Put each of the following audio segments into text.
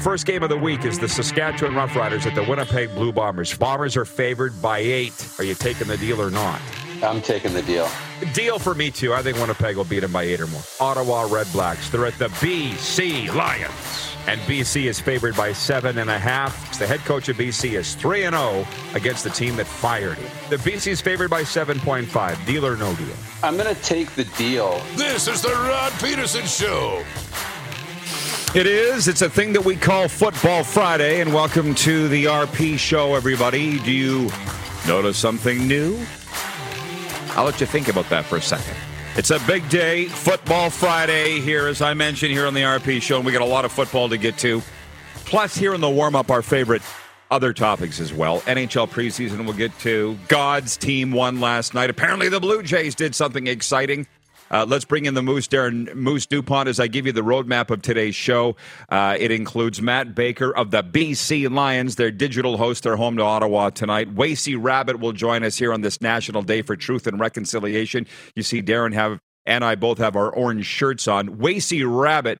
First game of the week is the Saskatchewan Roughriders at the Winnipeg Blue Bombers. Bombers are favored by eight. Are you taking the deal or not? I'm taking the deal. Deal for me too. I think Winnipeg will beat them by eight or more. Ottawa Red Blacks. They're at the BC Lions. And BC is favored by seven and a half. The head coach of BC is 3 and 0 against the team that fired him. The BC is favored by 7.5. Deal or no deal? I'm going to take the deal. This is the Rod Pedersen Show. It is. It's a thing that we call Football Friday, and welcome to the RP show, everybody. Do you notice something new? I'll let you think about that for a second. It's a big day, Football Friday here, as I mentioned, here on the RP show, and we got a lot of football to get to. Plus, here in the warm up, our favorite other topics as well. NHL preseason we'll get to. God's team won last night. Apparently, the Blue Jays did something exciting. Uh, let's bring in the Moose, Darren Moose DuPont, as I give you the roadmap of today's show. Uh, it includes Matt Baker of the BC Lions, their digital host. They're home to Ottawa tonight. Wacey Rabbit will join us here on this National Day for Truth and Reconciliation. You see, Darren have and I both have our orange shirts on. Wacey Rabbit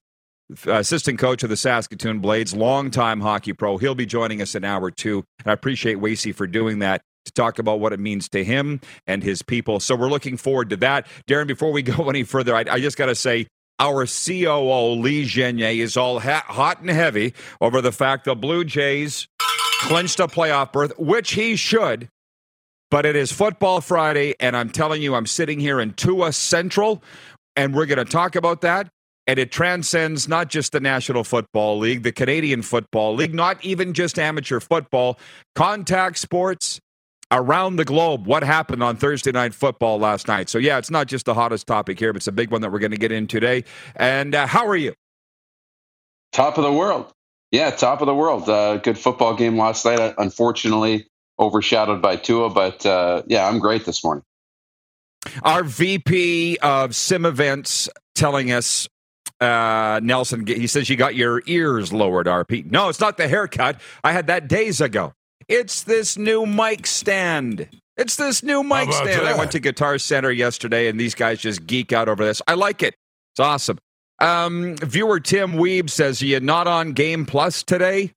assistant coach of the Saskatoon Blades, longtime hockey pro. He'll be joining us in hour two. And I appreciate Wacey for doing that to talk about what it means to him and his people. So we're looking forward to that. Darren, before we go any further, I, I just got to say, our COO, Lee Genier, is all ha- hot and heavy over the fact the Blue Jays clinched a playoff berth, which he should. But it is Football Friday, and I'm telling you, I'm sitting here in Tua Central, and we're going to talk about that. And it transcends not just the National Football League, the Canadian Football League, not even just amateur football, contact sports, around the globe what happened on Thursday night football last night. So yeah, it's not just the hottest topic here, but it's a big one that we're going to get in today. And uh, how are you? Top of the world. Yeah, top of the world. Uh, good football game last night. Uh, unfortunately, overshadowed by Tua, but uh, yeah, I'm great this morning. Our VP of Sim Events telling us uh, Nelson, he says you got your ears lowered, RP. No, it's not the haircut. I had that days ago. It's this new mic stand. It's this new mic stand. That? I went to Guitar Center yesterday, and these guys just geek out over this. I like it. It's awesome. Um, viewer Tim Weeb says, Are you not on Game Plus today?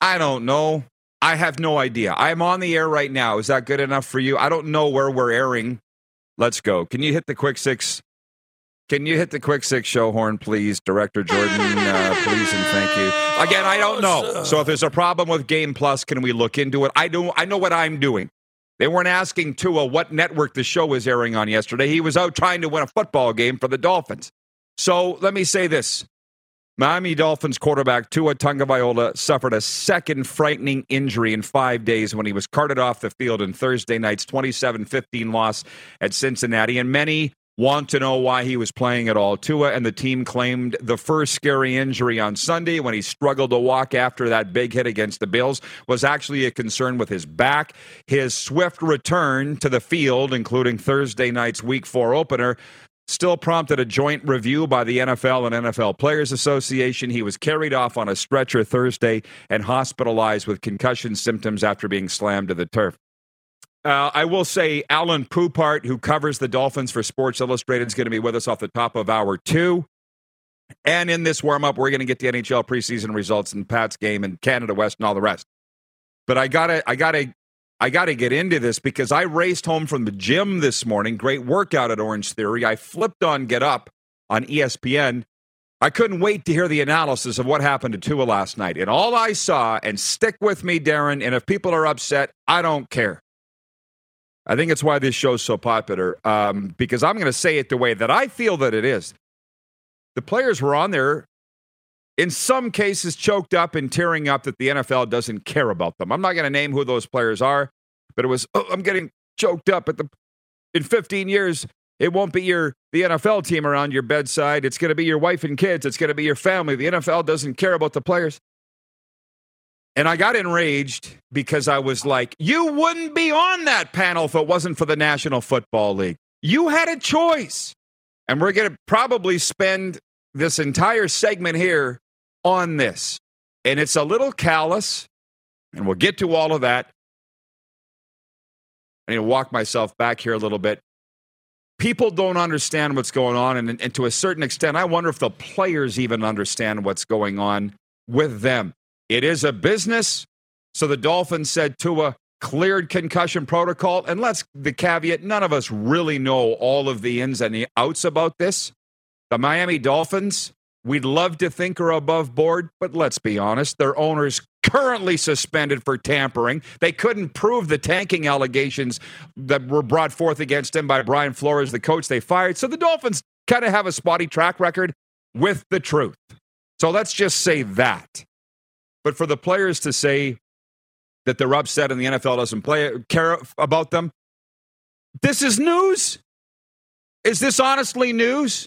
I don't know. I have no idea. I'm on the air right now. Is that good enough for you? I don't know where we're airing. Let's go. Can you hit the quick six? Can you hit the quick six show horn, please, Director Jordan? Uh, please and thank you. Again, I don't know. So if there's a problem with Game Plus, can we look into it? I do. I know what I'm doing. They weren't asking Tua what network the show was airing on yesterday. He was out trying to win a football game for the Dolphins. So let me say this. Miami Dolphins quarterback Tua Tagovailoa suffered a second frightening injury in five days when he was carted off the field in Thursday night's 27-15 loss at Cincinnati. And many want to know why he was playing at all. Tua and the team claimed the first scary injury on Sunday when he struggled to walk after that big hit against the Bills was actually a concern with his back. His swift return to the field, including Thursday night's Week 4 opener, still prompted a joint review by the NFL and NFL Players Association. He was carried off on a stretcher Thursday and hospitalized with concussion symptoms after being slammed to the turf. Uh, I will say Alan Poupart, who covers the Dolphins for Sports Illustrated, is going to be with us off the top of hour two. And in this warm up, we're going to get the NHL preseason results and Pat's game and Canada West and all the rest. But I gotta, I gotta, I gotta get into this because I raced home from the gym this morning. Great workout at Orange Theory. I flipped on Get Up on ESPN. I couldn't wait to hear the analysis of what happened to Tua last night. And all I saw, and stick with me, Darren, and if people are upset, I don't care. I think it's why this show's so popular um, because I'm going to say it the way that I feel that it is. The players were on there, in some cases, choked up and tearing up that the NFL doesn't care about them. I'm not going to name who those players are, but it was, oh, I'm getting choked up at the. In 15 years, it won't be your the NFL team around your bedside. It's going to be your wife and kids. It's going to be your family. The NFL doesn't care about the players. And I got enraged because I was like, you wouldn't be on that panel if it wasn't for the National Football League. You had a choice. And we're going to probably spend this entire segment here on this. And it's a little callous, and we'll get to all of that. I need to walk myself back here a little bit. People don't understand what's going on. And, and to a certain extent, I wonder if the players even understand what's going on with them. It is a business. So the Dolphins said Tua cleared concussion protocol. And let's the caveat none of us really know all of the ins and the outs about this. The Miami Dolphins, we'd love to think are above board, but let's be honest, their owners currently suspended for tampering. They couldn't prove the tanking allegations that were brought forth against him by Brian Flores, the coach they fired. So the Dolphins kind of have a spotty track record with the truth. So let's just say that. But for the players to say that they're upset and the NFL doesn't play care about them, this is news. Is this honestly news?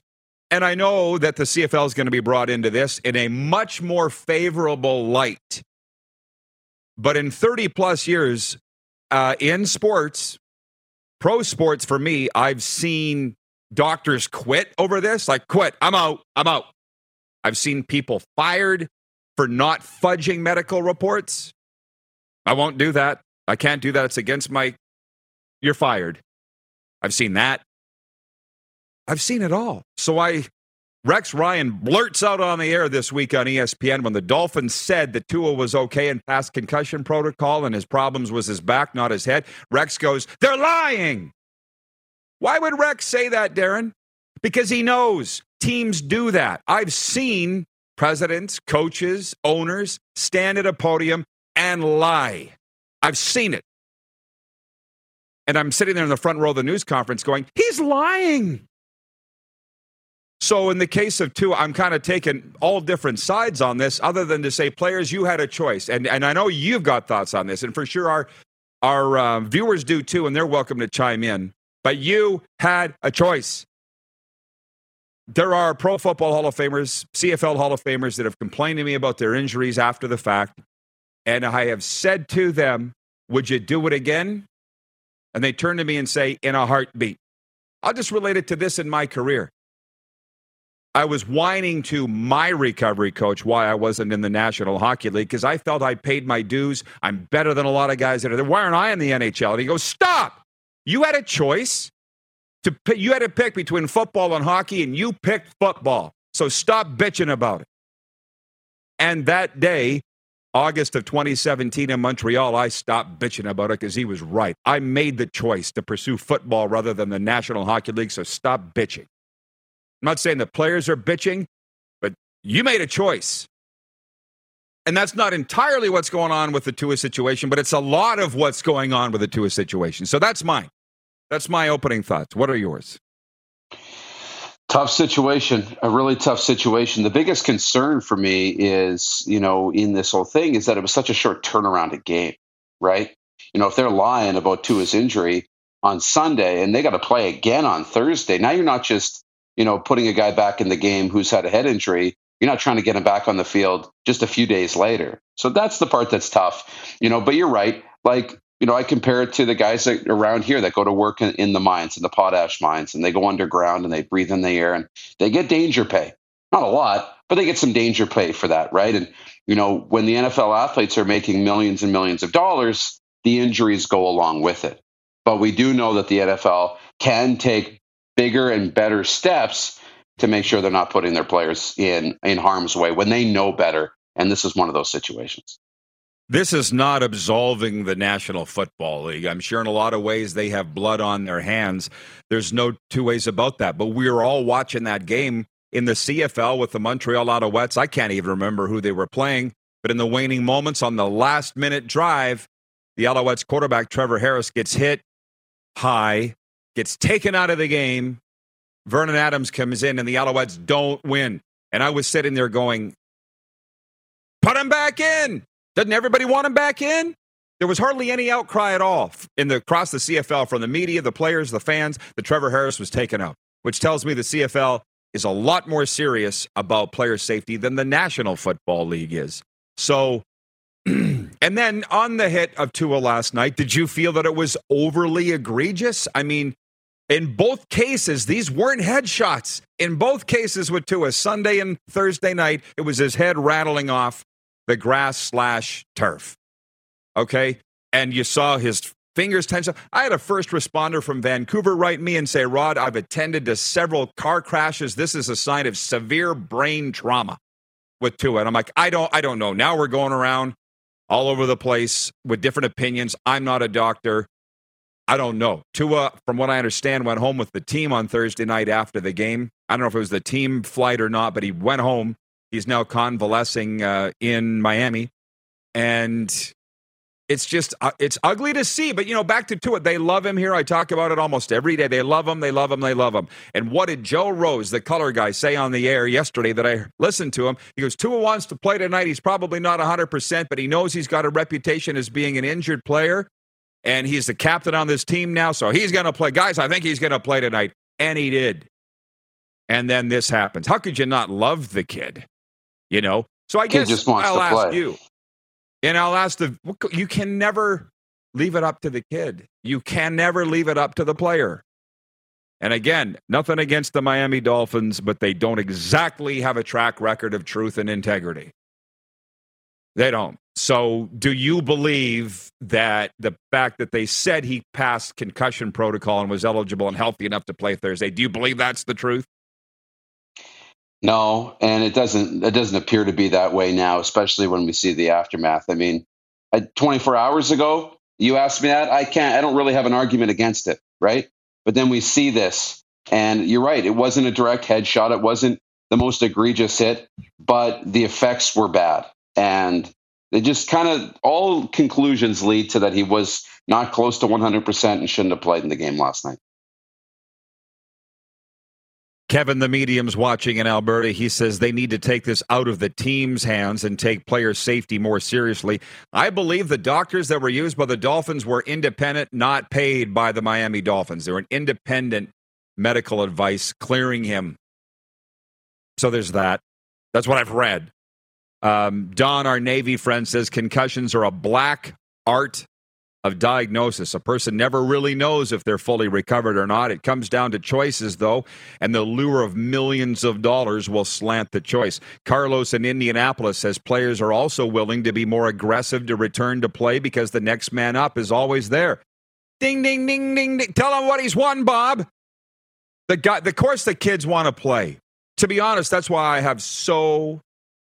And I know that the CFL is going to be brought into this in a much more favorable light. But in 30 plus years uh, in sports, pro sports for me, I've seen doctors quit over this. Like, quit. I'm out. I'm out. I've seen people fired for not fudging medical reports. I won't do that. I can't do that. It's against my. You're fired. I've seen that. I've seen it all. So I. Rex Ryan blurts out on the air this week on ESPN when the Dolphins said that Tua was okay and passed concussion protocol and his problems was his back, not his head. Rex goes, They're lying. Why would Rex say that, Darren? Because he knows teams do that. I've seen presidents, coaches, owners stand at a podium and lie. I've seen it. And I'm sitting there in the front row of the news conference going, he's lying. So, in the case of Tua, I'm kind of taking all different sides on this, other than to say, players, you had a choice. And, and I know you've got thoughts on this, and for sure our, our uh, viewers do too, and they're welcome to chime in. But you had a choice there are Pro Football Hall of Famers, CFL Hall of Famers that have complained to me about their injuries after the fact. And I have said to them, Would you do it again? And they turn to me and say, In a heartbeat. I'll just relate it to this in my career. I was whining to my recovery coach why I wasn't in the National Hockey League because I felt I paid my dues. I'm better than a lot of guys that are there. Why aren't I in the NHL? And he goes, Stop. You had a choice to you had to pick between football and hockey, and you picked football. So stop bitching about it. And that day, August of 2017 in Montreal, I stopped bitching about it because he was right. I made the choice to pursue football rather than the National Hockey League, so stop bitching. I'm not saying the players are bitching, but you made a choice. And that's not entirely what's going on with the Tua situation, but it's a lot of what's going on with the Tua situation. So that's mine. That's my opening thoughts. What are yours? Tough situation, a really tough situation. The biggest concern for me is, you know, in this whole thing is that it was such a short turnaround a game, right? You know, if they're lying about Tua's injury on Sunday and they got to play again on Thursday, now you're not just, you know, putting a guy back in the game who's had a head injury. You're not trying to get him back on the field just a few days later. So that's the part that's tough, you know, but you're right. Like you know, I compare it to the guys that around here that go to work in, in, the mines, in the potash mines, and they go underground and they breathe in the air and they get danger pay. Not a lot, but they get some danger pay for that, right? And, you know, when the NFL athletes are making millions and millions of dollars, the injuries go along with it. But we do know that the NFL can take bigger and better steps to make sure they're not putting their players in, in harm's way when they know better. And this is one of those situations. This is not absolving the National Football League. I'm sure in a lot of ways they have blood on their hands. There's no two ways about that. But we were all watching that game in the CFL with the Montreal Alouettes. I can't even remember who they were playing, but in the waning moments on the last minute drive, the Alouettes quarterback Trevor Harris gets hit high, gets taken out of the game. Vernon Adams comes in, and the Alouettes don't win. And I was sitting there going, put him back in. Doesn't everybody want him back in? There was hardly any outcry at all in the across the CFL from the media, the players, the fans that Trevor Harris was taken out, which tells me the CFL is a lot more serious about player safety than the National Football League is. So, and then on the hit of Tua last night, did you feel that it was overly egregious? I mean, in both cases, these weren't headshots. In both cases with Tua, Sunday and Thursday night, it was his head rattling off the grass slash turf. Okay. And you saw his fingers tense. I had a first responder from Vancouver write me and say, Rod, I've attended to several car crashes. This is a sign of severe brain trauma with Tua. And I'm like, I don't, I don't know. Now we're going around all over the place with different opinions. I'm not a doctor. I don't know. Tua, from what I understand, went home with the team on Thursday night after the game. I don't know if it was the team flight or not, but he went home. He's now convalescing uh, in Miami. And it's just uh, it's ugly to see but you know back to, it they love him here. I talk about it almost every day. They love him they love him they love him. And what did joe rose the color guy say on the air yesterday that i listened to him? He goes tua wants to play tonight. He's probably not 100% but he knows he's got a reputation as being an injured player. And he's the captain on this team now so he's going to play. Guys i think he's going to play tonight. And he did. And then this happens. How could you not love the kid you know so i guess just wants i'll to ask play. you and I'll ask the you can never leave it up to the kid. You can never leave it up to the player. And again, nothing against the Miami Dolphins, but they don't exactly have a track record of truth and integrity. They don't. So, do you believe that the fact that they said he passed concussion protocol and was eligible and healthy enough to play Thursday, do you believe that's the truth? No, and it doesn't. It doesn't appear to be that way now, especially when we see the aftermath. I mean, I, 24 hours ago, you asked me that. I can't. I don't really have an argument against it, right? But then we see this, and you're right. It wasn't a direct headshot. It wasn't the most egregious hit, but the effects were bad, and they just kind of all conclusions lead to that he was not close to 100% and shouldn't have played in the game last night. Kevin, the medium's watching in Alberta. He says they need to take this out of the team's hands and take player safety more seriously. I believe the doctors that were used by the Dolphins were independent, not paid by the Miami Dolphins. They were an independent medical advice clearing him. So there's that. That's what I've read. Um, Don, our Navy friend, says concussions are a black art of diagnosis. A person never really knows if they're fully recovered or not. It comes down to choices, though, and the lure of millions of dollars will slant the choice. Carlos in Indianapolis says players are also willing to be more aggressive to return to play because the next man up is always there. Ding, ding, ding, ding, ding. Tell him what he's won, Bob. The guy, the course the kids want to play. To be honest, that's why I have so,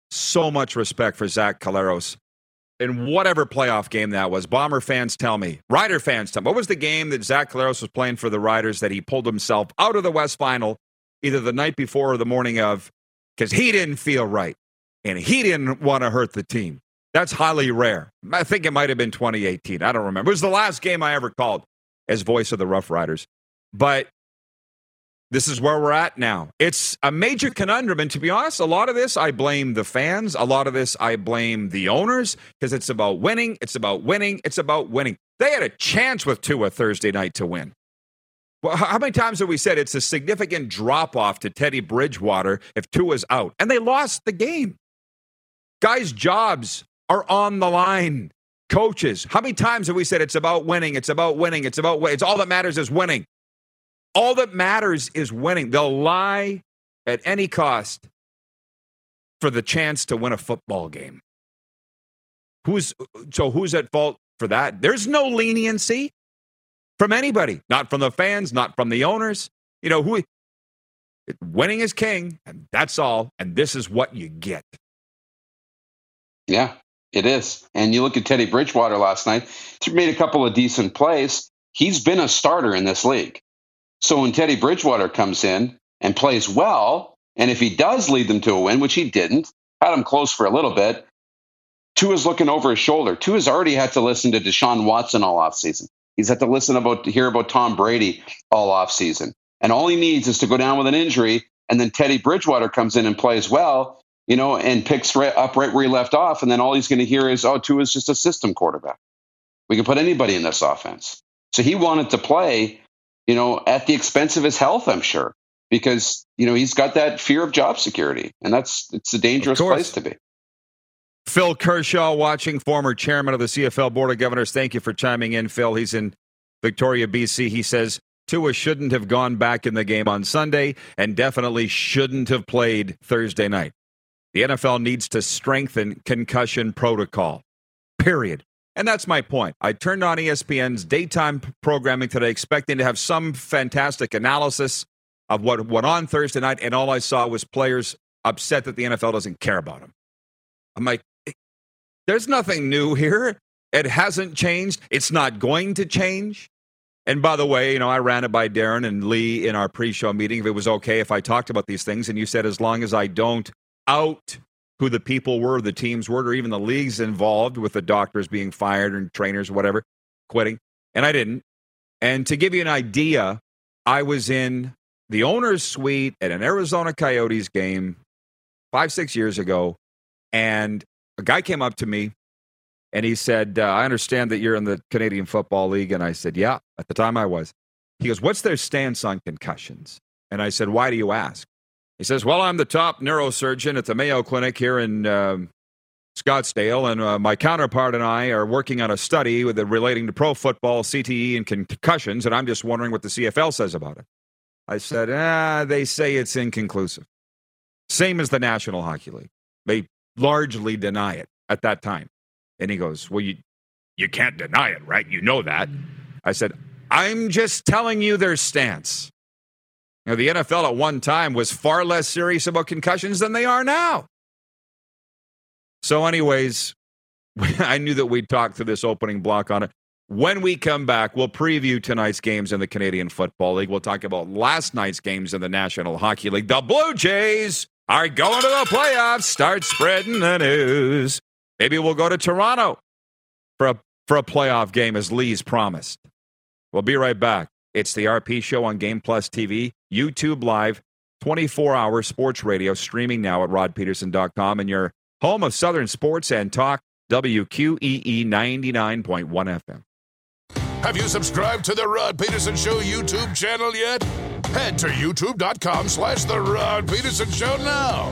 so much respect for Zach Collaros in whatever playoff game that was. Bomber fans tell me, Rider fans tell me, what was the game that Zach Collaros was playing for the Riders that he pulled himself out of the West Final either the night before or the morning of because he didn't feel right and he didn't want to hurt the team. That's highly rare. I think it might have been 2018. I don't remember. It was the last game I ever called as voice of the Rough Riders. But this is where we're at now. It's a major conundrum. And to be honest, a lot of this I blame the fans. A lot of this I blame the owners because it's about winning. It's about winning. It's about winning. They had a chance with Tua Thursday night to win. Well, how many times have we said it's a significant drop off to Teddy Bridgewater if Tua's out? And they lost the game. Guys' jobs are on the line. Coaches, how many times have we said it's about winning? It's about winning. It's about winning. It's all that matters is winning. All that matters is winning. They'll lie at any cost for the chance to win a football game. Who's so who's at fault for that? There's no leniency from anybody, not from the fans, not from the owners. You know, who winning is king, and that's all, and this is what you get. Yeah, it is. And you look at Teddy Bridgewater last night, he made a couple of decent plays. He's been a starter in this league. So when Teddy Bridgewater comes in and plays well And if he does lead them to a win, which he didn't, had him close for a little bit, Tua's looking over his shoulder. Tua's already had to listen to Deshaun Watson all offseason. He's had to listen about to hear about Tom Brady all offseason. And all he needs is to go down with an injury, and then Teddy Bridgewater comes in and plays well, you know, and picks right up right where he left off. And then all he's going to hear is, oh, Tua's just a system quarterback. We can put anybody in this offense. So he wanted to play, you know, at the expense of his health, I'm sure, because, you know, he's got that fear of job security. And that's, it's a dangerous place to be. Phil Kershaw watching, former chairman of the CFL Board of Governors. Thank you for chiming in, Phil. He's in Victoria, BC. He says Tua shouldn't have gone back in the game on Sunday and definitely shouldn't have played Thursday night. The NFL needs to strengthen concussion protocol, period. And that's my point. I turned on ESPN's daytime programming today, expecting to have some fantastic analysis of what went on Thursday night, and all I saw was players upset that the NFL doesn't care about them. I'm like, there's nothing new here. It hasn't changed. It's not going to change. And by the way, you know, I ran it by Darren and Lee in our pre show meeting if it was okay if I talked about these things. And you said, as long as I don't out who the people were, the teams were, or even the leagues involved with the doctors being fired and trainers, whatever, quitting. And I didn't. And to give you an idea, I was in the owner's suite at an Arizona Coyotes game five, six years ago. And a guy came up to me and he said, uh, I understand that you're in the Canadian Football League. And I said, Yeah, at the time I was. He goes, What's their stance on concussions? And I said, Why do you ask? He says, Well, I'm the top neurosurgeon at the Mayo Clinic here in um, Scottsdale, and uh, my counterpart and I are working on a study with it relating to pro football, CTE, and concussions, and I'm just wondering what the CFL says about it. I said, Ah, they say it's inconclusive. Same as the National Hockey League. They largely deny it at that time. And he goes, Well, you, you can't deny it, right? You know that. I said, I'm just telling you their stance. You know, the NFL at one time was far less serious about concussions than they are now. So, anyways, I knew that we'd talk through this opening block on it. When we come back, we'll preview tonight's games in the Canadian Football League. We'll talk about last night's games in the National Hockey League. The Blue Jays are going to the playoffs. Start spreading the news. Maybe we'll go to Toronto for a, for a playoff game as Lee's promised. We'll be right back. It's the RP Show on Game Plus TV, YouTube Live, 24 hour sports radio, streaming now at rodpedersen.com and your home of Southern Sports and Talk, WQEE 99.1 FM. Have you subscribed to the Rod Pedersen Show YouTube channel yet? Head to youtube.com slash The Rod Peterson Show now.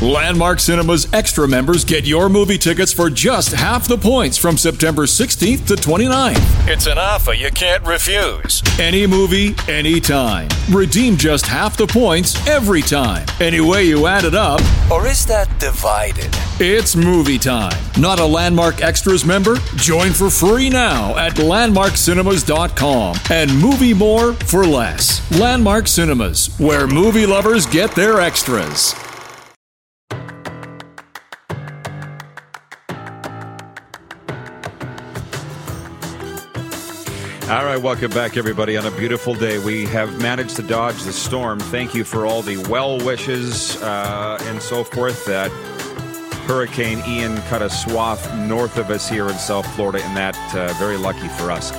Landmark Cinema's extra members get your movie tickets for just half the points from September 16th to 29th. It's an offer you can't refuse. Any movie, anytime. Redeem just half the points every time. Any way you add it up. Or is that divided? It's movie time. Not a Landmark Extras member? Join for free now at landmarkcinemas.com and movie more for less. Landmark Cinemas, where movie lovers get their extras. All right, welcome back, everybody. On a beautiful day, we have managed to dodge the storm. Thank you for all the well wishes uh, and so forth that Hurricane Ian cut a swath north of us here in South Florida, and that uh, very lucky for us.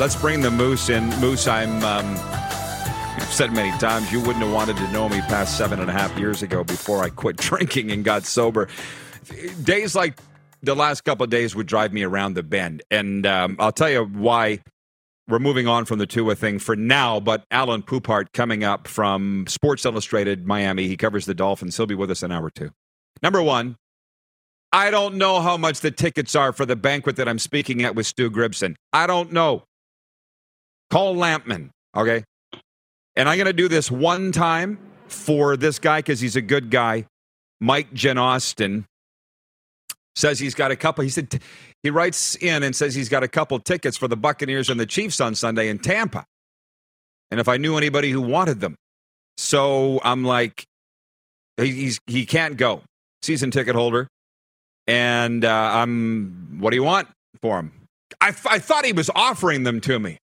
Let's bring the Moose in. Moose, I'm. Um, I've said many times you wouldn't have wanted to know me past seven and a half years ago before I quit drinking and got sober. Days like the last couple of days would drive me around the bend, and um, I'll tell you why. We're moving on from the Tua thing for now, but Alan Poupart coming up from Sports Illustrated Miami. He covers the Dolphins. He'll be with us an hour two. Number one, I don't know how much the tickets are for the banquet that I'm speaking at with Stu Grimson. I don't know. Call Lampman, okay? And I'm going to do this one time for this guy because he's a good guy. Mike Jen Austin says he's got a couple. He said he writes in and says he's got a couple tickets for the Buccaneers and the Chiefs on Sunday in Tampa. And if I knew anybody who wanted them, so I'm like, he's he can't go. Season ticket holder and uh, I'm, what do you want for him? I, I thought he was offering them to me.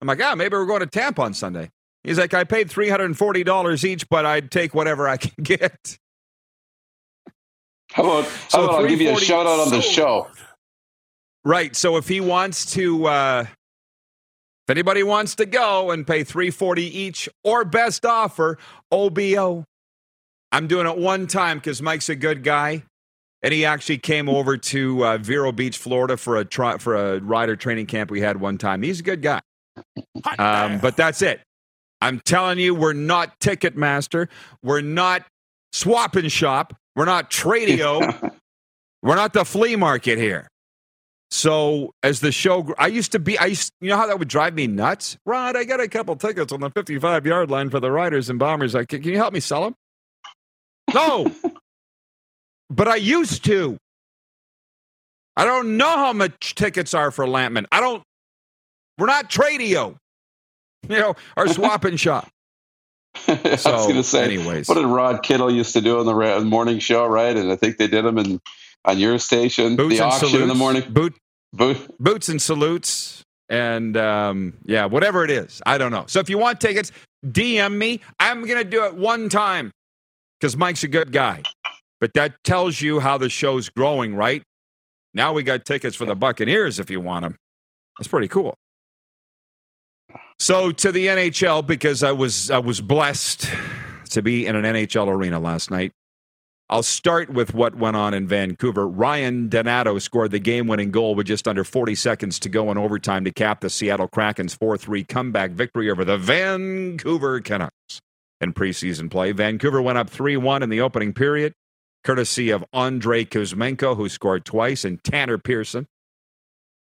I'm like, ah, maybe we're going to Tampa on Sunday. He's like, I paid $340 each, but I'd take whatever I can get. How about, how so about I'll give you a shout out on the show? Right. So if he wants to, uh, if anybody wants to go and pay 340 each or best offer, OBO. I'm doing it one time because Mike's a good guy and he actually came over to uh, Vero Beach, Florida, for a tri- for a rider training camp we had one time. He's a good guy, um, but that's it. I'm telling you, we're not Ticketmaster. We're not Swap and Shop. We're not Tradio. we're not the flea market here. So as the show, I used to be, I used, you know how that would drive me nuts. Rod, I got a couple tickets on the 55 yard line for the Riders and Bombers. I, can can you help me sell them? No, but I used to. I don't know how much tickets are for Lampman. I don't. We're not Tradio, you know, our swapping Shop. So, I was going to say, anyways, what did Rod Kittle used to do on the morning show, right? And I think they did them in on your station, boots the auction salutes, in the morning, boot, boot, boots and salutes, and um, yeah, whatever it is, I don't know. So if you want tickets, DM me. I'm going to do it one time because Mike's a good guy. But that tells you how the show's growing, right? Now we got tickets for the Buccaneers if you want them. That's pretty cool. So to the NHL because I was I was blessed to be in an NHL arena last night. I'll start with what went on in Vancouver. Ryan Donato scored the game-winning goal with just under 40 seconds to go in overtime to cap the Seattle Kraken's 4-3 comeback victory over the Vancouver Canucks in preseason play. Vancouver went up 3-1 in the opening period courtesy of Andrei Kuzmenko, who scored twice, and Tanner Pearson.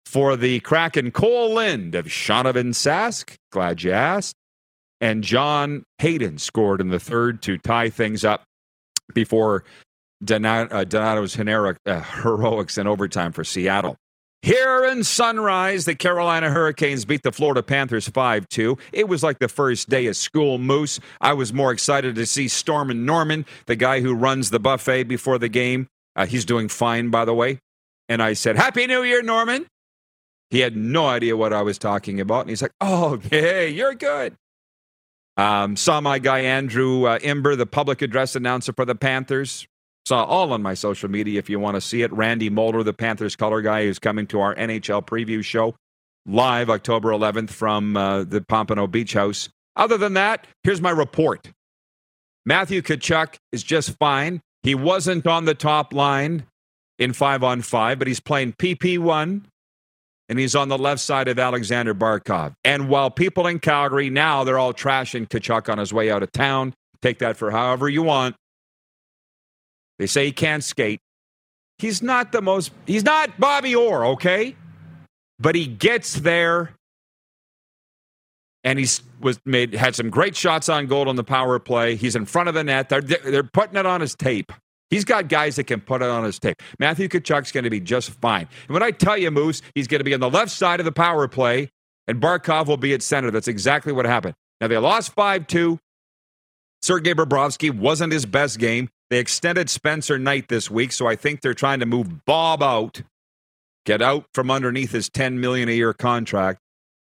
For the Kraken, Kole Lind of Shaunavon Sask, glad you asked. And John Hayden scored in the third to tie things up before uh, Donato's uh, heroics in overtime for Seattle. Here in Sunrise, the Carolina Hurricanes beat the Florida Panthers 5 2. It was like the first day of school, Moose. I was more excited to see Stormin Norman, the guy who runs the buffet before the game. Uh, he's doing fine, by the way. And I said, Happy New Year, Norman. He had no idea what I was talking about. And he's like, Oh, hey, you're good. Um, saw my guy Andrew uh, Imber, the public address announcer for the Panthers. Saw all on my social media if you want to see it. Randy Moller, the Panthers color guy, who's coming to our NHL preview show live October 11th from uh, the Pompano Beach House. Other than that, here's my report. Matthew Tkachuk is just fine. He wasn't on the top line in five on five, but he's playing PP1 and he's on the left side of Alexander Barkov. And while people in Calgary now they're all trashing Tkachuk on his way out of town, take that for however you want. They say he can't skate. He's not the most, he's not Bobby Orr, okay? But he gets there and he's was made had some great shots on goal on the power play. He's in front of the net. They're they're putting it on his tape. He's got guys that can put it on his tape. Matthew Tkachuk's going to be just fine. And when I tell you, Moose, he's going to be on the left side of the power play, and Barkov will be at center. That's exactly what happened. Now they lost five two. Sergei Bobrovsky wasn't his best game. They extended Spencer Knight this week, so I think they're trying to move Bob out, get out from underneath his ten million a year contract.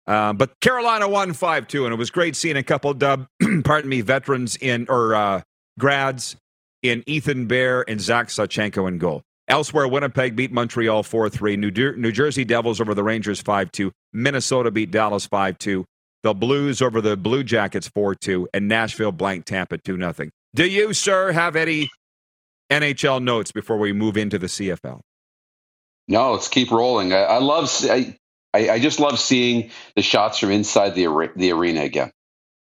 Uh, but Carolina won five two, and it was great seeing a couple dub, pardon me, veterans in or uh, grads in Ethan Bear and Zach Sawchenko in goal. Elsewhere, Winnipeg beat Montreal 4 3. New, New Jersey Devils over the Rangers 5 2. Minnesota beat Dallas 5 2. The Blues over the Blue Jackets 4 2. And Nashville blank Tampa 2 0. Do you, sir, have any NHL notes before we move into the CFL? No, let's keep rolling. I, I love, I, I, just love seeing the shots from inside the the arena again.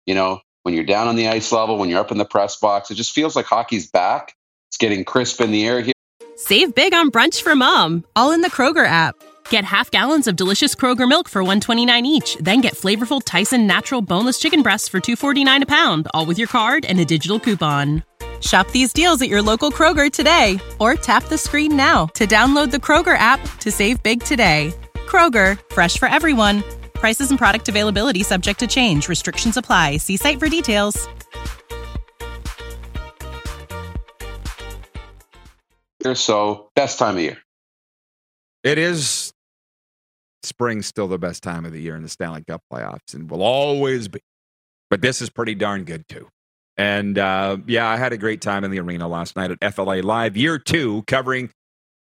You know, when you're down on the ice level, when you're up in the press box, it just feels like hockey's back. It's getting crisp in the air here. Save big on brunch for mom, all in the Kroger app. Get half gallons of delicious Kroger milk for 129 each, then get flavorful Tyson natural boneless chicken breasts for 249 a pound, all with your card and a digital coupon. Shop these deals at your local Kroger today or tap the screen now to download the Kroger app to save big today. Kroger, fresh for everyone. Prices and product availability subject to change. Restrictions apply. See site for details. so best time of year. It is spring still the best time of the year in the Stanley Cup playoffs and will always be. But this is pretty darn good too. And uh, yeah, I had a great time in the arena last night at FLA Live, year two, covering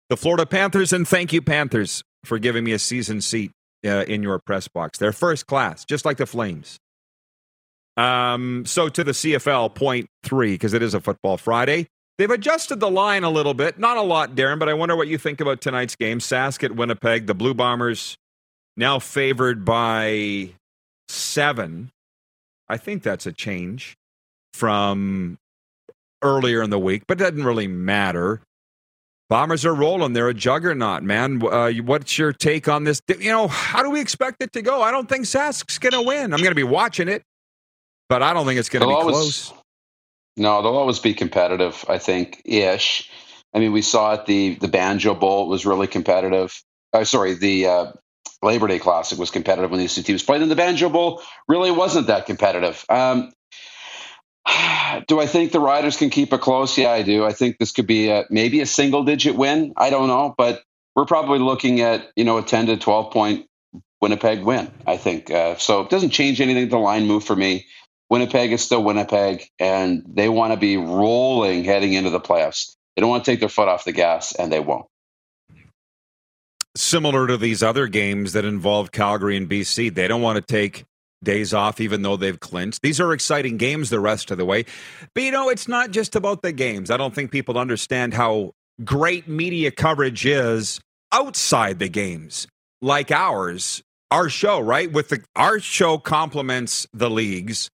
the Florida Panthers. And thank you, Panthers, for giving me a season seat uh, in your press box. They're first class, just like the Flames. Um, so to the CFL point three, because it is a football Friday. They've adjusted the line a little bit. Not a lot, Darren, but I wonder what you think about tonight's game. Sask at Winnipeg. The Blue Bombers now favored by seven. I think that's a change from earlier in the week, but it doesn't really matter. Bombers are rolling. They're a juggernaut, man. Uh, what's your take on this? You know, how do we expect it to go? I don't think Sask's going to win. I'm going to be watching it, but I don't think it's going to be always, close. No, they'll always be competitive. I think ish. I mean, we saw it. The the Banjo Bowl was really competitive. Uh, sorry, the uh, Labor Day Classic was competitive when these two teams played, and the Banjo Bowl really wasn't that competitive. Um, do I think the Riders can keep it close? Yeah, I do. I think this could be a, maybe a single digit win. I don't know, but we're probably looking at you know a ten to twelve point Winnipeg win. I think uh, so. It doesn't change anything. The line move for me. Winnipeg is still Winnipeg, and they want to be rolling heading into the playoffs. They don't want to take their foot off the gas, and they won't. Similar to these other games that involve Calgary and BC, they don't want to take days off, even though they've clinched. These are exciting games the rest of the way. But you know, it's not just about the games. I don't think people understand how great media coverage is outside the games, like ours. Our show, right? With the our show complements the leagues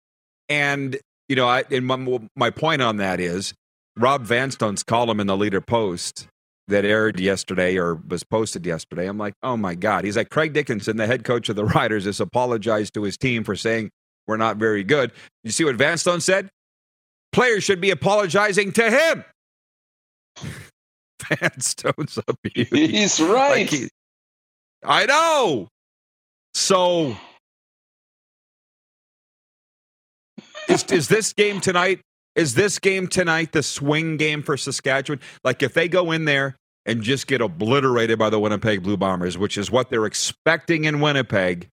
and, you know, I, and my, my point on that is Rob Vanstone's column in the Leader Post that aired yesterday or was posted yesterday. I'm like, oh my God. He's like, Craig Dickenson, the head coach of the Riders, has apologized to his team for saying we're not very good. You see what Vanstone said? Players should be apologizing to him. Vanstone's up here. He's right. Like he, I know. So is, is this game tonight? Is this game tonight the swing game for Saskatchewan? Like if they go in there and just get obliterated by the Winnipeg Blue Bombers, which is what they're expecting in Winnipeg.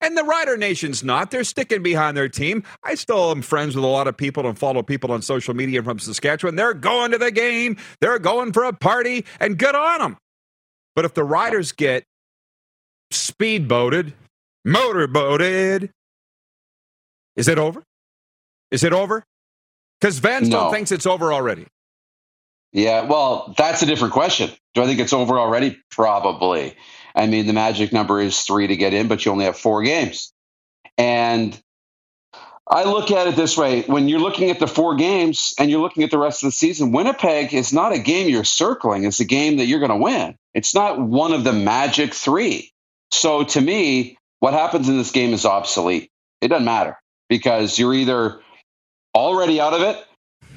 And the Rider Nation's not. They're sticking behind their team. I still am friends with a lot of people and follow people on social media from Saskatchewan. They're going to the game. They're going for a party, and good on them. But if the Riders get speedboated, motorboated, is it over? Is it over? Because Vanstone no. thinks it's over already. Yeah, well, that's a different question. Do I think it's over already? Probably. I mean, the magic number is three to get in, but you only have four games. And I look at it this way when you're looking at the four games and you're looking at the rest of the season, Winnipeg is not a game you're circling, it's a game that you're going to win. It's not one of the magic three. So to me, what happens in this game is obsolete. It doesn't matter because you're either already out of it.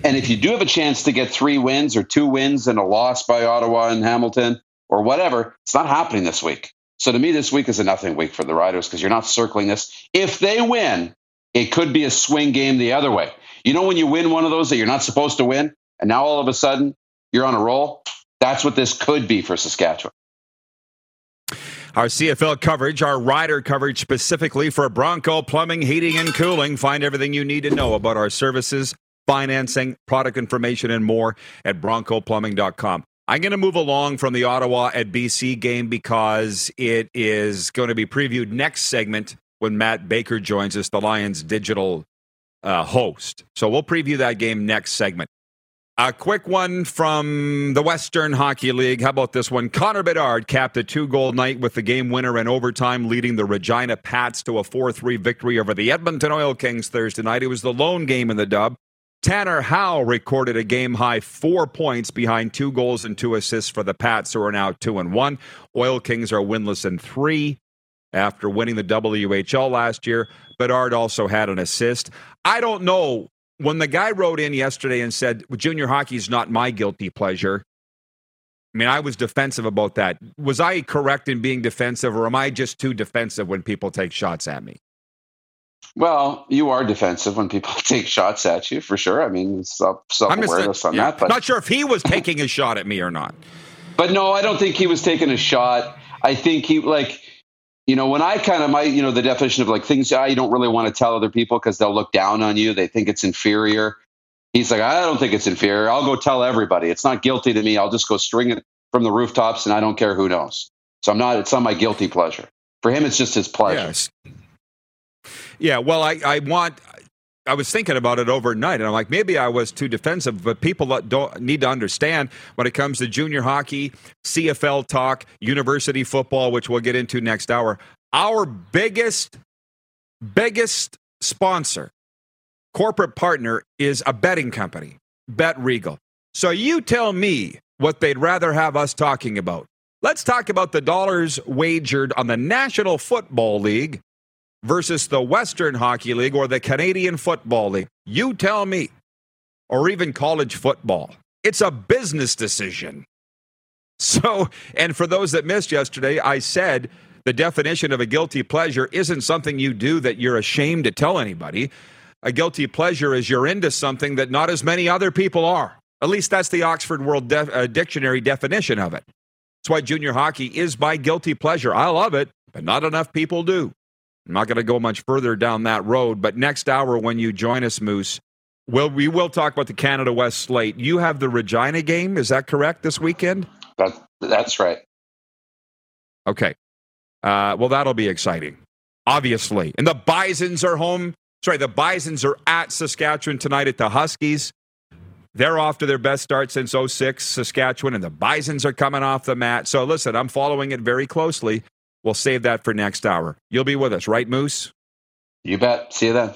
And if you do have a chance to get three wins or two wins and a loss by Ottawa and Hamilton or whatever, it's not happening this week. So to me, this week is a nothing week for the Riders because you're not circling this. If they win, it could be a swing game the other way. You know, when you win one of those that you're not supposed to win, and now all of a sudden you're on a roll, that's what this could be for Saskatchewan. Our CFL coverage, our rider coverage specifically for Bronco Plumbing, Heating, and Cooling. Find everything you need to know about our services, financing, product information, and more at broncoplumbing.com. I'm going to move along from the Ottawa at BC game because it is going to be previewed next segment when Matt Baker joins us, the Lions digital uh, host. So we'll preview that game next segment. A quick one from the Western Hockey League. How about this one? Connor Bedard capped a two goal night with the game winner in overtime, leading the Regina Pats to a 4 3 victory over the Edmonton Oil Kings Thursday night. It was the lone game in the dub. Tanner Howe recorded a game high four points behind two goals and two assists for the Pats, who are now two and one. Oil Kings are winless in three after winning the WHL last year. Bedard also had an assist. I don't know when the guy wrote in yesterday and said junior hockey is not my guilty pleasure i mean i was defensive about that. Was i correct in being defensive or am i just too defensive when people take shots at me? Well you are defensive when people take shots at you for sure. I mean self-awareness on yeah, that but not sure if he was taking a shot at me or not. But no i don't think he was taking a shot. I think he like you know, when I kind of my, you know, the definition of like things you don't really want to tell other people because they'll look down on you. They think it's inferior. He's like, I don't think it's inferior. I'll go tell everybody. It's not guilty to me. I'll just go string it from the rooftops and I don't care who knows. So I'm not, it's not my guilty pleasure. For him, it's just his pleasure. Yes. Yeah. Well, I, I want, I was thinking about it overnight, and I'm like, maybe I was too defensive. But people don't need to understand when it comes to junior hockey, CFL talk, university football, which we'll get into next hour. Our biggest, biggest sponsor, corporate partner, is a betting company, Bet Regal. So you tell me what they'd rather have us talking about. Let's talk about the dollars wagered on the National Football League versus the Western Hockey League or the Canadian Football League. You tell me. Or even college football. It's a business decision. So, and for those that missed yesterday, I said the definition of a guilty pleasure isn't something you do that you're ashamed to tell anybody. A guilty pleasure is you're into something that not as many other people are. At least that's the Oxford World uh, Dictionary definition of it. That's why junior hockey is by guilty pleasure. I love it, but not enough people do. I'm not going to go much further down that road, but next hour when you join us, Moose, we'll, we will talk about the Canada West slate. You have the Regina game, is that correct, this weekend? That, that's right. Okay. Uh, well, that'll be exciting, obviously. And the Bisons are home. Sorry, the Bisons are at Saskatchewan tonight at the Huskies. They're off to their best start since 06, Saskatchewan, and the Bisons are coming off the mat. So listen, I'm following it very closely. We'll save that for next hour. You'll be with us, right, Moose? You bet. See you then.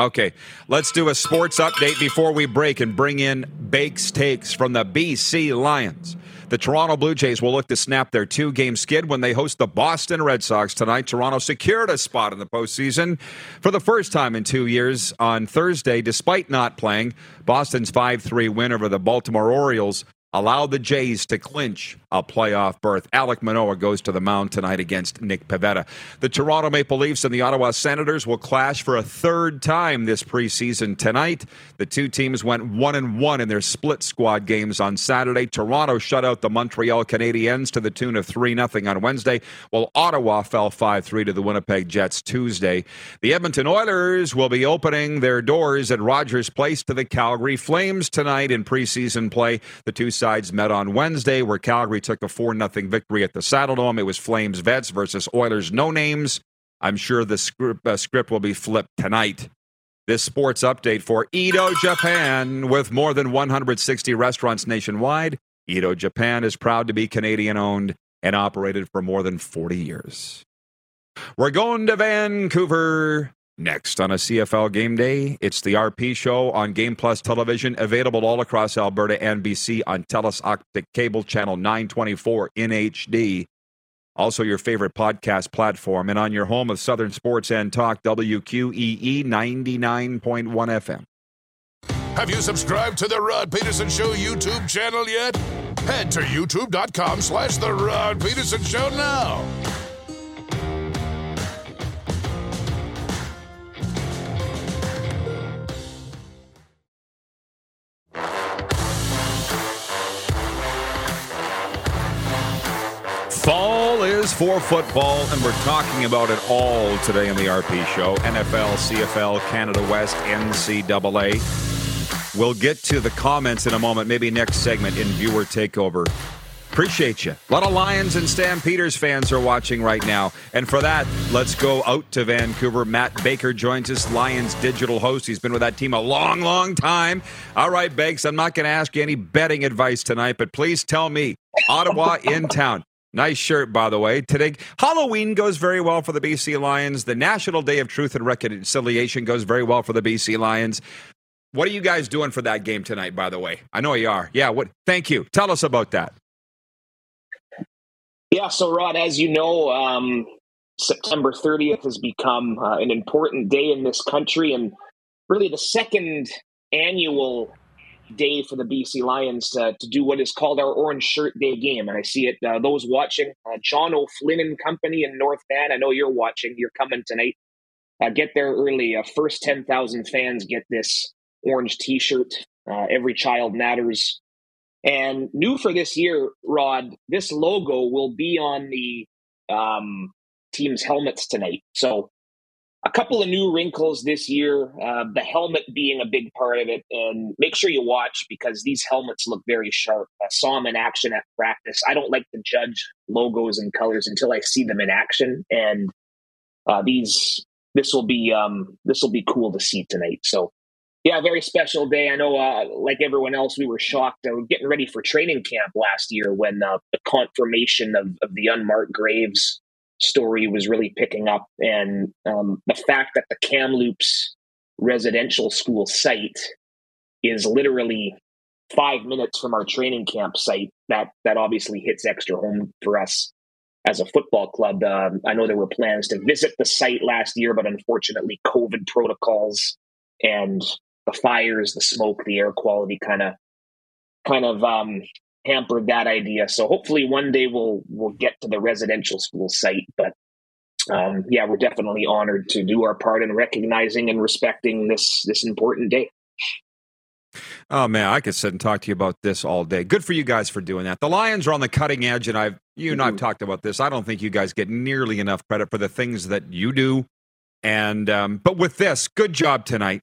Okay, let's do a sports update before we break and bring in Bake's takes from the BC Lions. The Toronto Blue Jays will look to snap their two game skid when they host the Boston Red Sox tonight. Toronto secured a spot in the postseason for the first time in two years on Thursday, despite not playing. Boston's 5 3 win over the Baltimore Orioles allowed the Jays to clinch a playoff berth. Alek Manoah goes to the mound tonight against Nick Pivetta. The Toronto Maple Leafs and the Ottawa Senators will clash for a third time this preseason tonight. The two teams went one and one in their split squad games on Saturday. Toronto shut out the Montreal Canadiens to the tune of 3 0 on Wednesday, while Ottawa fell 5 3 to the Winnipeg Jets Tuesday. The Edmonton Oilers will be opening their doors at Rogers Place to the Calgary Flames tonight in preseason play. The two sides met on Wednesday, where Calgary took a 4 0 victory at the Saddledome. It was Flames Vets versus Oilers No Names. I'm sure the script, uh, script will be flipped tonight. This sports update for Edo Japan with more than 160 restaurants nationwide. Edo Japan is proud to be Canadian owned and operated for more than 40 years. We're going to Vancouver Next on a CFL game day, it's the RP show on Game Plus television, available all across Alberta and BC on TELUS Optik Cable Channel 924 in HD. Also, your favorite podcast platform, and on your home of Southern Sports and Talk, WQEE 99.1 FM. Have you subscribed to the Rod Pedersen Show YouTube channel yet? Head to youtube.com slash The Rod Pedersen Show now. For football, and we're talking about it all today on the RP Show NFL, CFL, Canada West, NCAA. We'll get to the comments in a moment, maybe next segment in viewer takeover. Appreciate you. A lot of Lions and Stampeders fans are watching right now. And for that, let's go out to Vancouver. Matt Baker joins us, Lions digital host. He's been with that team a long, long time. All right, Bakes, I'm not going to ask you any betting advice tonight, but please tell me Ottawa in town. Nice shirt, by the way. Today, Halloween goes very well for the BC Lions. The National Day of Truth and Reconciliation goes very well for the BC Lions. What are you guys doing for that game tonight, by the way? I know you are. Yeah, what thank you. Tell us about that. Yeah, so Rod, as you know, um, September 30th has become uh, an important day in this country and really the second annual day for the BC Lions to, to do what is called our Orange Shirt Day game. And I see it, uh, those watching, uh, John O'Flynn and Company in North Van. I know you're watching, you're coming tonight. Uh, get there early. Uh, first 10,000 fans get this orange t shirt. Uh, every child matters. And new for this year, Rod, this logo will be on the um, team's helmets tonight. So a couple of new wrinkles this year, uh, the helmet being a big part of it. And make sure you watch because these helmets look very sharp. I saw them in action at practice. I don't like to judge logos and colors until I see them in action. And uh, these, this will be, um, this will be cool to see tonight. So yeah, very special day. I know, uh, like everyone else, we were shocked. Uh, getting ready for training camp last year when uh, the confirmation of, of the unmarked graves story was really picking up, and um, the fact that the Kamloops residential school site is literally five minutes from our training camp site. That that obviously hits extra home for us as a football club. Um, I know there were plans to visit the site last year, but unfortunately, COVID protocols and the fires, the smoke, the air quality kind of kind of um, hampered that idea. So hopefully one day we'll we'll get to the residential school site. But um, yeah, we're definitely honored to do our part in recognizing and respecting this this important day. Oh man, I could sit and talk to you about this all day. Good for you guys for doing that. The Lions are on the cutting edge, and I've you and I've mm-hmm. talked about this. I don't think you guys get nearly enough credit for the things that you do. And um, but with this, good job tonight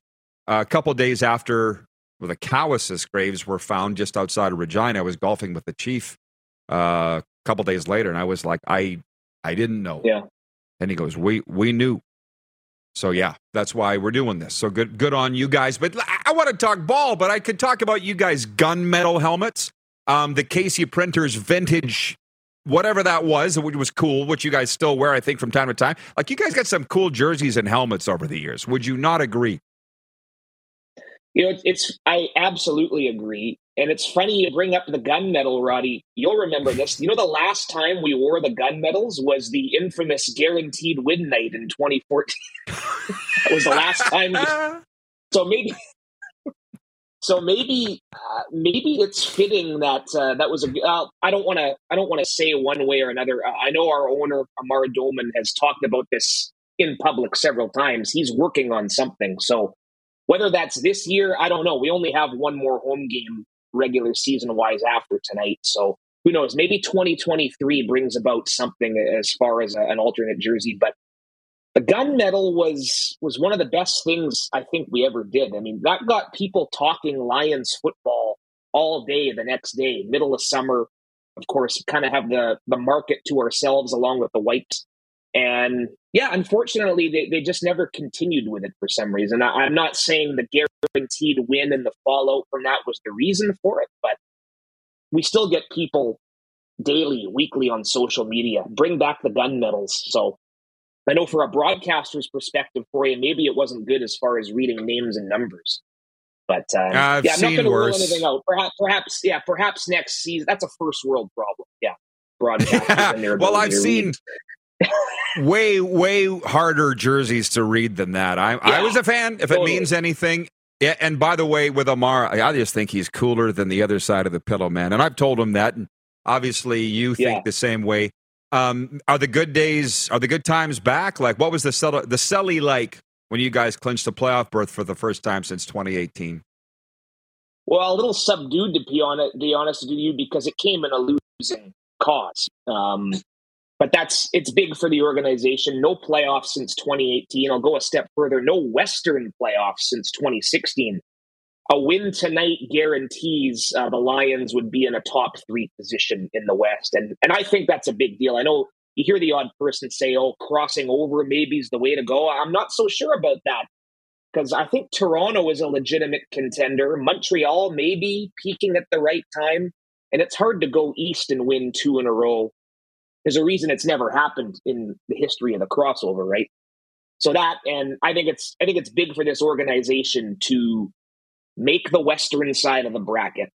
a couple days after well, the Cowessess graves were found just outside of Regina, I was golfing with the chief uh, a couple days later, and I was like, I I didn't know. Yeah. And he goes, we we knew. So yeah, that's why we're doing this. So good good on you guys. But I want to talk ball, but I could talk about you guys gunmetal helmets, um, the Casey Printers vintage. Whatever that was, which was cool, which you guys still wear, I think, from time to time. Like you guys got some cool jerseys and helmets over the years. Would you not agree? You know, it's, it's I absolutely agree. And it's funny you bring up the gunmetal, Roddy. You'll remember this. You know, the last time we wore the gunmetals was the infamous guaranteed win night in 2014. that was the last time. We, so maybe, so maybe, uh, maybe it's fitting that uh, that was a. Uh, I don't want to. I don't want to say one way or another. Uh, I know our owner Amar Doman has talked about this in public several times. He's working on something. So whether that's this year, I don't know. We only have one more home game regular season wise after tonight. So who knows? Maybe 2023 brings about something as far as a, an alternate jersey. But the gunmetal was was one of the best things I think we ever did. I mean, that got people talking Lions football all day the next day, middle of summer. Of course, kind of have the the market to ourselves along with the wipes. And yeah, unfortunately, they, they just never continued with it for some reason. I, am not saying the guaranteed win and the fallout from that was the reason for it, but we still get people daily, weekly on social media bring back the gunmetals. So I know for a broadcaster's perspective for you, maybe it wasn't good as far as reading names and numbers. But um, yeah, I'm not going to rule anything out. Perhaps, perhaps, yeah, perhaps next season. That's a first world problem. Yeah, broadcasters. well, I've seen way way harder jerseys to read than that. I yeah, I was a fan if totally. it means anything. Yeah, and by the way, with Amar, I just think he's cooler than the other side of the pillow, man. And I've told him that. And obviously, you think yeah. the same way. Um, are the good days? Are the good times back? Like, what was the the Selly like when you guys clinched a playoff berth for the first time since 2018? Well, a little subdued to. Be honest with you, because it came in a losing cause. Um, but that's it's big for the organization. No playoffs since 2018. I'll go a step further. No Western playoffs since 2016. a win tonight guarantees uh, the Lions would be in a top three position in the West, and and I think that's a big deal. I know you hear the odd person say, "Oh, crossing over maybe is the way to go." I'm not so sure about that because I think Toronto is a legitimate contender. Montreal maybe peaking at the right time, and it's hard to go east and win two in a row. There's a reason it's never happened in the history of the crossover, right? So that, and I think it's I think it's big for this organization to make the western side of the bracket.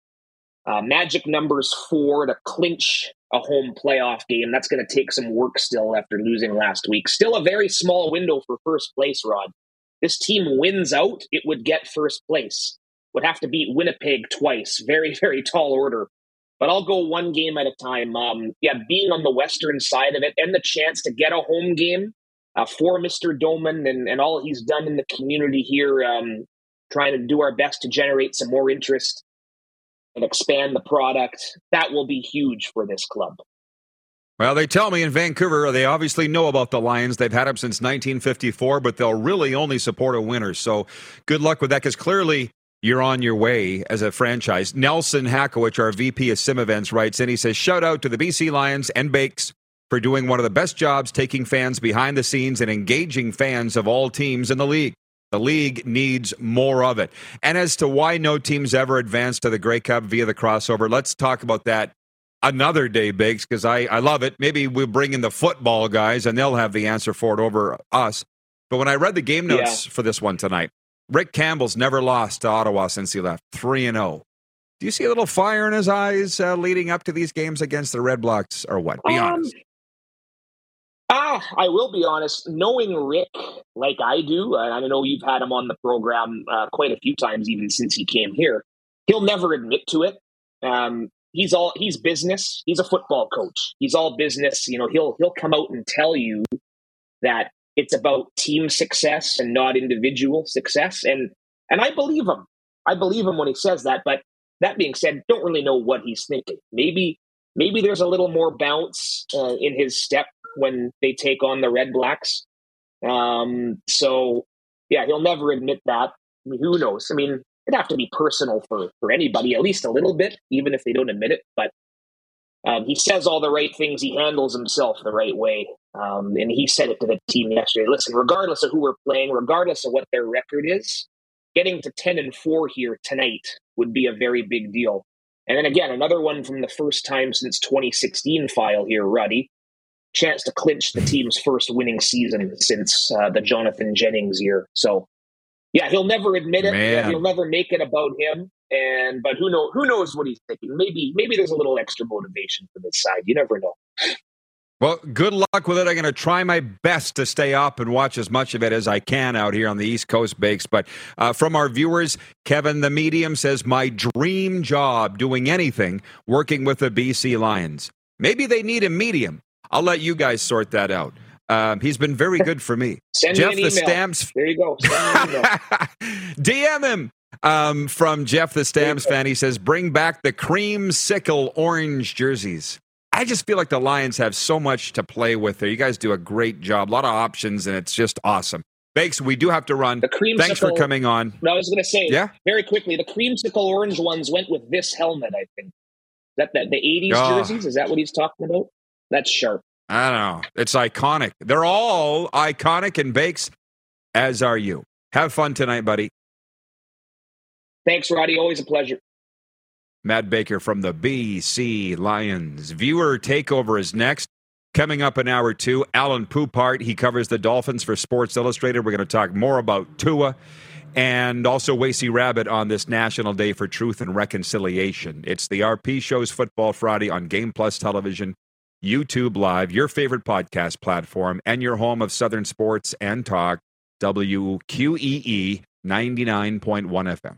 Uh, magic numbers four to clinch a home playoff game. That's going to take some work still after losing last week. Still a very small window for first place, Rod. This team wins out, it would get first place. Would have to beat Winnipeg twice. Very, very tall order. But I'll go one game at a time. Um, yeah, being on the western side of it and the chance to get a home game uh, for Mr. Doman and, and all he's done in the community here, um, trying to do our best to generate some more interest and expand the product. That will be huge for this club. Well, they tell me in Vancouver, they obviously know about the Lions. They've had them since 1954, but they'll really only support a winner. So good luck with that because clearly you're on your way as a franchise. Nelson Hackowich, our VP of Sim Events, writes in. He says, Shout out to the BC Lions and Bakes for doing one of the best jobs taking fans behind the scenes and engaging fans of all teams in the league. The league needs more of it. And as to why no teams ever advance to the Grey Cup via the crossover, let's talk about that another day, Biggs, because I, I love it. Maybe we'll bring in the football guys and they'll have the answer for it over us. But when I read the game notes yeah. for this one tonight, Rick Campbell's never lost to Ottawa since he left, 3 and 0. Do you see a little fire in his eyes uh, leading up to these games against the Redblacks or what? Be um, honest. Ah, I will be honest. Knowing Rick like I do, and I know you've had him on the program uh, quite a few times, even since he came here. He'll never admit to it. Um, he's all he's business. He's a football coach. He's all business. You know, he'll he'll come out and tell you that it's about team success and not individual success. And and I believe him. I believe him when he says that. But that being said, don't really know what he's thinking. Maybe maybe there's a little more bounce uh, in his step when they take on the Redblacks. Um, so yeah, he'll never admit that. I mean, who knows? I mean, it'd have to be personal for for anybody, at least a little bit, even if they don't admit it. But um, he says all the right things. He handles himself the right way, um, and he said it to the team yesterday. Listen, regardless of who we're playing, regardless of what their record is, getting to ten and four here tonight would be a very big deal. And then again, another one from the first time since 2016 file here, Ruddy chance to clinch the team's first winning season since uh, the Jonathan Jennings year. So, yeah, he'll never admit it. Man. He'll never make it about him. And but who know who knows what he's thinking? Maybe maybe there's a little extra motivation for this side. You never know. Well, good luck with it. I'm going to try my best to stay up and watch as much of it as I can out here on the East Coast Bakes. But uh, from our viewers, Kevin the Medium says, My dream job doing anything working with the BC Lions. Maybe they need a medium. I'll let you guys sort that out. Um, he's been very good for me. Send Jeff me the Stamps. There you go. DM him um, from Jeff the Stamps fan. He says, "Bring back the creamsicle orange jerseys." I just feel like the Lions have so much to play with there. You guys do a great job, a lot of options, and it's just awesome. Bakes, we do have to run. The creamsicle, Thanks for coming on. No, I was going to say, yeah, very quickly, the creamsicle orange ones went with this helmet. I think that, that the '80s oh. jerseys. Is that what he's talking about? That's sharp. I don't know. It's iconic. They're all iconic and bakes, as are you. Have fun tonight, buddy. Thanks, Roddy. Always a pleasure. Matt Baker from the BC Lions. Viewer takeover is next. Coming up in hour two, Alan Poupart. He covers the Dolphins for Sports Illustrated. We're going to talk more about Tua and also Wacey Rabbit on this National Day for Truth and Reconciliation. It's the RP Show's Football Friday on Game Plus Television YouTube Live, your favorite podcast platform, and your home of Southern Sports and Talk, WQEE 99.1 FM.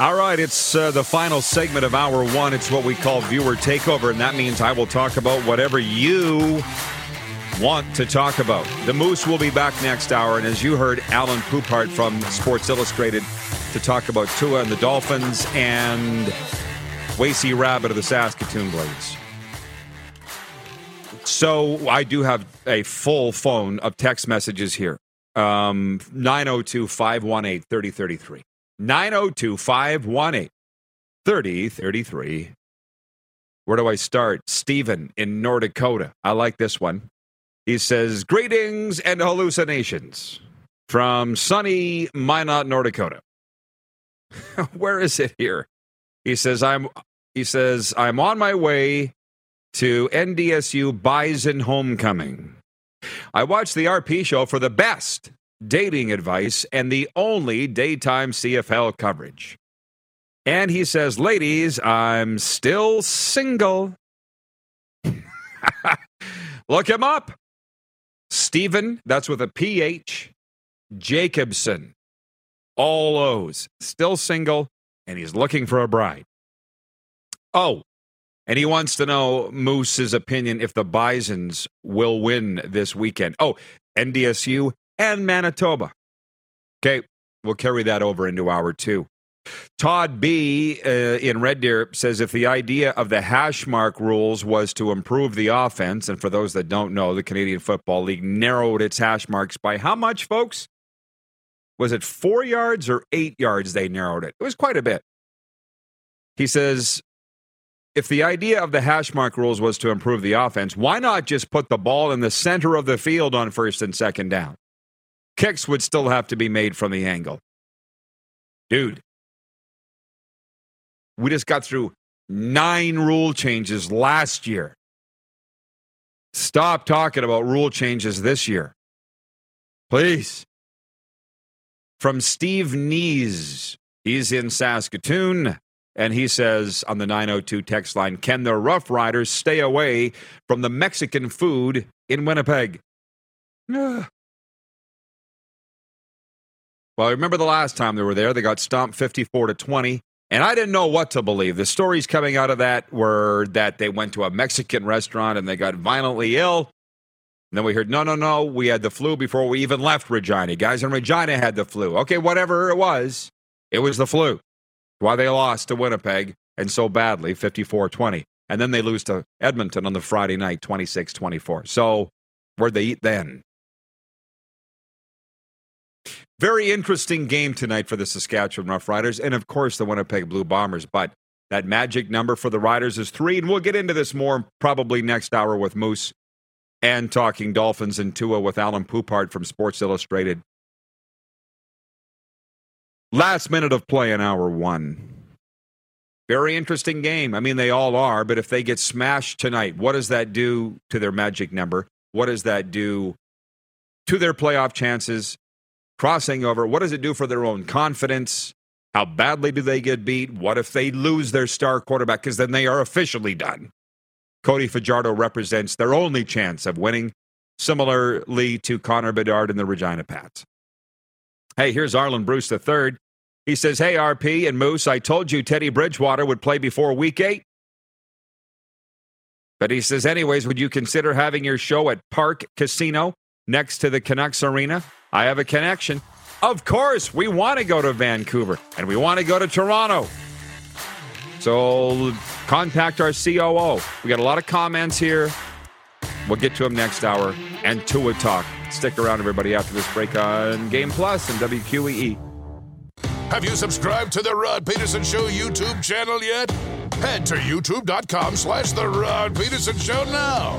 All right, it's uh, the final segment of hour one. It's what we call viewer takeover, and that means I will talk about whatever you want to talk about. The Moose will be back next hour, and as you heard, Alan Poupart from Sports Illustrated to talk about Tua and the Dolphins and Wacey Rabbit of the Saskatoon Blades. So I do have a full phone of text messages here. Um, 902 518 3033. 902 518 3033. Where do I start? Stephen in North Dakota. I like this one. He says, Greetings and hallucinations from sunny Minot, North Dakota. Where is it here? He says, I'm he says, I'm on my way to NDSU Bison Homecoming. I watched the RP show for the best dating advice and the only daytime CFL coverage. And he says, Ladies, I'm still single. Look him up. Stephen, that's with a PH, Jacobson. All O's. Still single, and he's looking for a bride. Oh, and he wants to know Moose's opinion if the Bisons will win this weekend. Oh, NDSU and Manitoba. Okay, we'll carry that over into hour two. Todd B uh, in Red Deer says if the idea of the hash mark rules was to improve the offense, and for those that don't know, the Canadian Football League narrowed its hash marks by how much, folks? Was it four yards or eight yards they narrowed it? It was quite a bit. He says if the idea of the hash mark rules was to improve the offense, why not just put the ball in the center of the field on first and second down? Kicks would still have to be made from the angle. Dude, we just got through nine rule changes last year. Stop talking about rule changes this year. Please. From Steve Nees, he's in Saskatoon, and he says on the 902 text line Can the Roughriders stay away from the Mexican food in Winnipeg? well, I remember the last time they were there, they got stomped 54 to 20. And I didn't know what to believe. The stories coming out of that were that they went to a Mexican restaurant and they got violently ill. And then we heard, no, no, no, we had the flu before we even left Regina. Guys in Regina had the flu. Okay, whatever it was, it was the flu. Why they lost to Winnipeg and so badly, 54 20. And then they lose to Edmonton on the Friday night, 26 24. So where'd they eat then? Very interesting game tonight for the Saskatchewan Roughriders and, of course, the Winnipeg Blue Bombers. But that magic number for the Riders is three, and we'll get into this more probably next hour with Moose and talking Dolphins and Tua with Alan Poupart from Sports Illustrated. Last minute of play in hour one. Very interesting game. I mean, they all are, but if they get smashed tonight, what does that do to their magic number? What does that do to their playoff chances? Crossing over. What does it do for their own confidence? How badly do they get beat? What if they lose their star quarterback? Because then they are officially done. Cody Fajardo represents their only chance of winning, similarly to Connor Bedard and the Regina Pats. Hey, here's Arlen Bruce III. He says, Hey, RP and Moose, I told you Teddy Bridgewater would play before week eight. But he says, anyways, would you consider having your show at Parq Casino next to the Canucks Arena? I have a connection. Of course, we want to go to Vancouver and we want to go to Toronto. So contact our COO. We got a lot of comments here. We'll get to them next hour and to a talk. Stick around, everybody, after this break on Game Plus and WQEE. Have you subscribed to the Rod Pedersen Show YouTube channel yet? Head to youtube.com slash the Rod Pedersen Show now.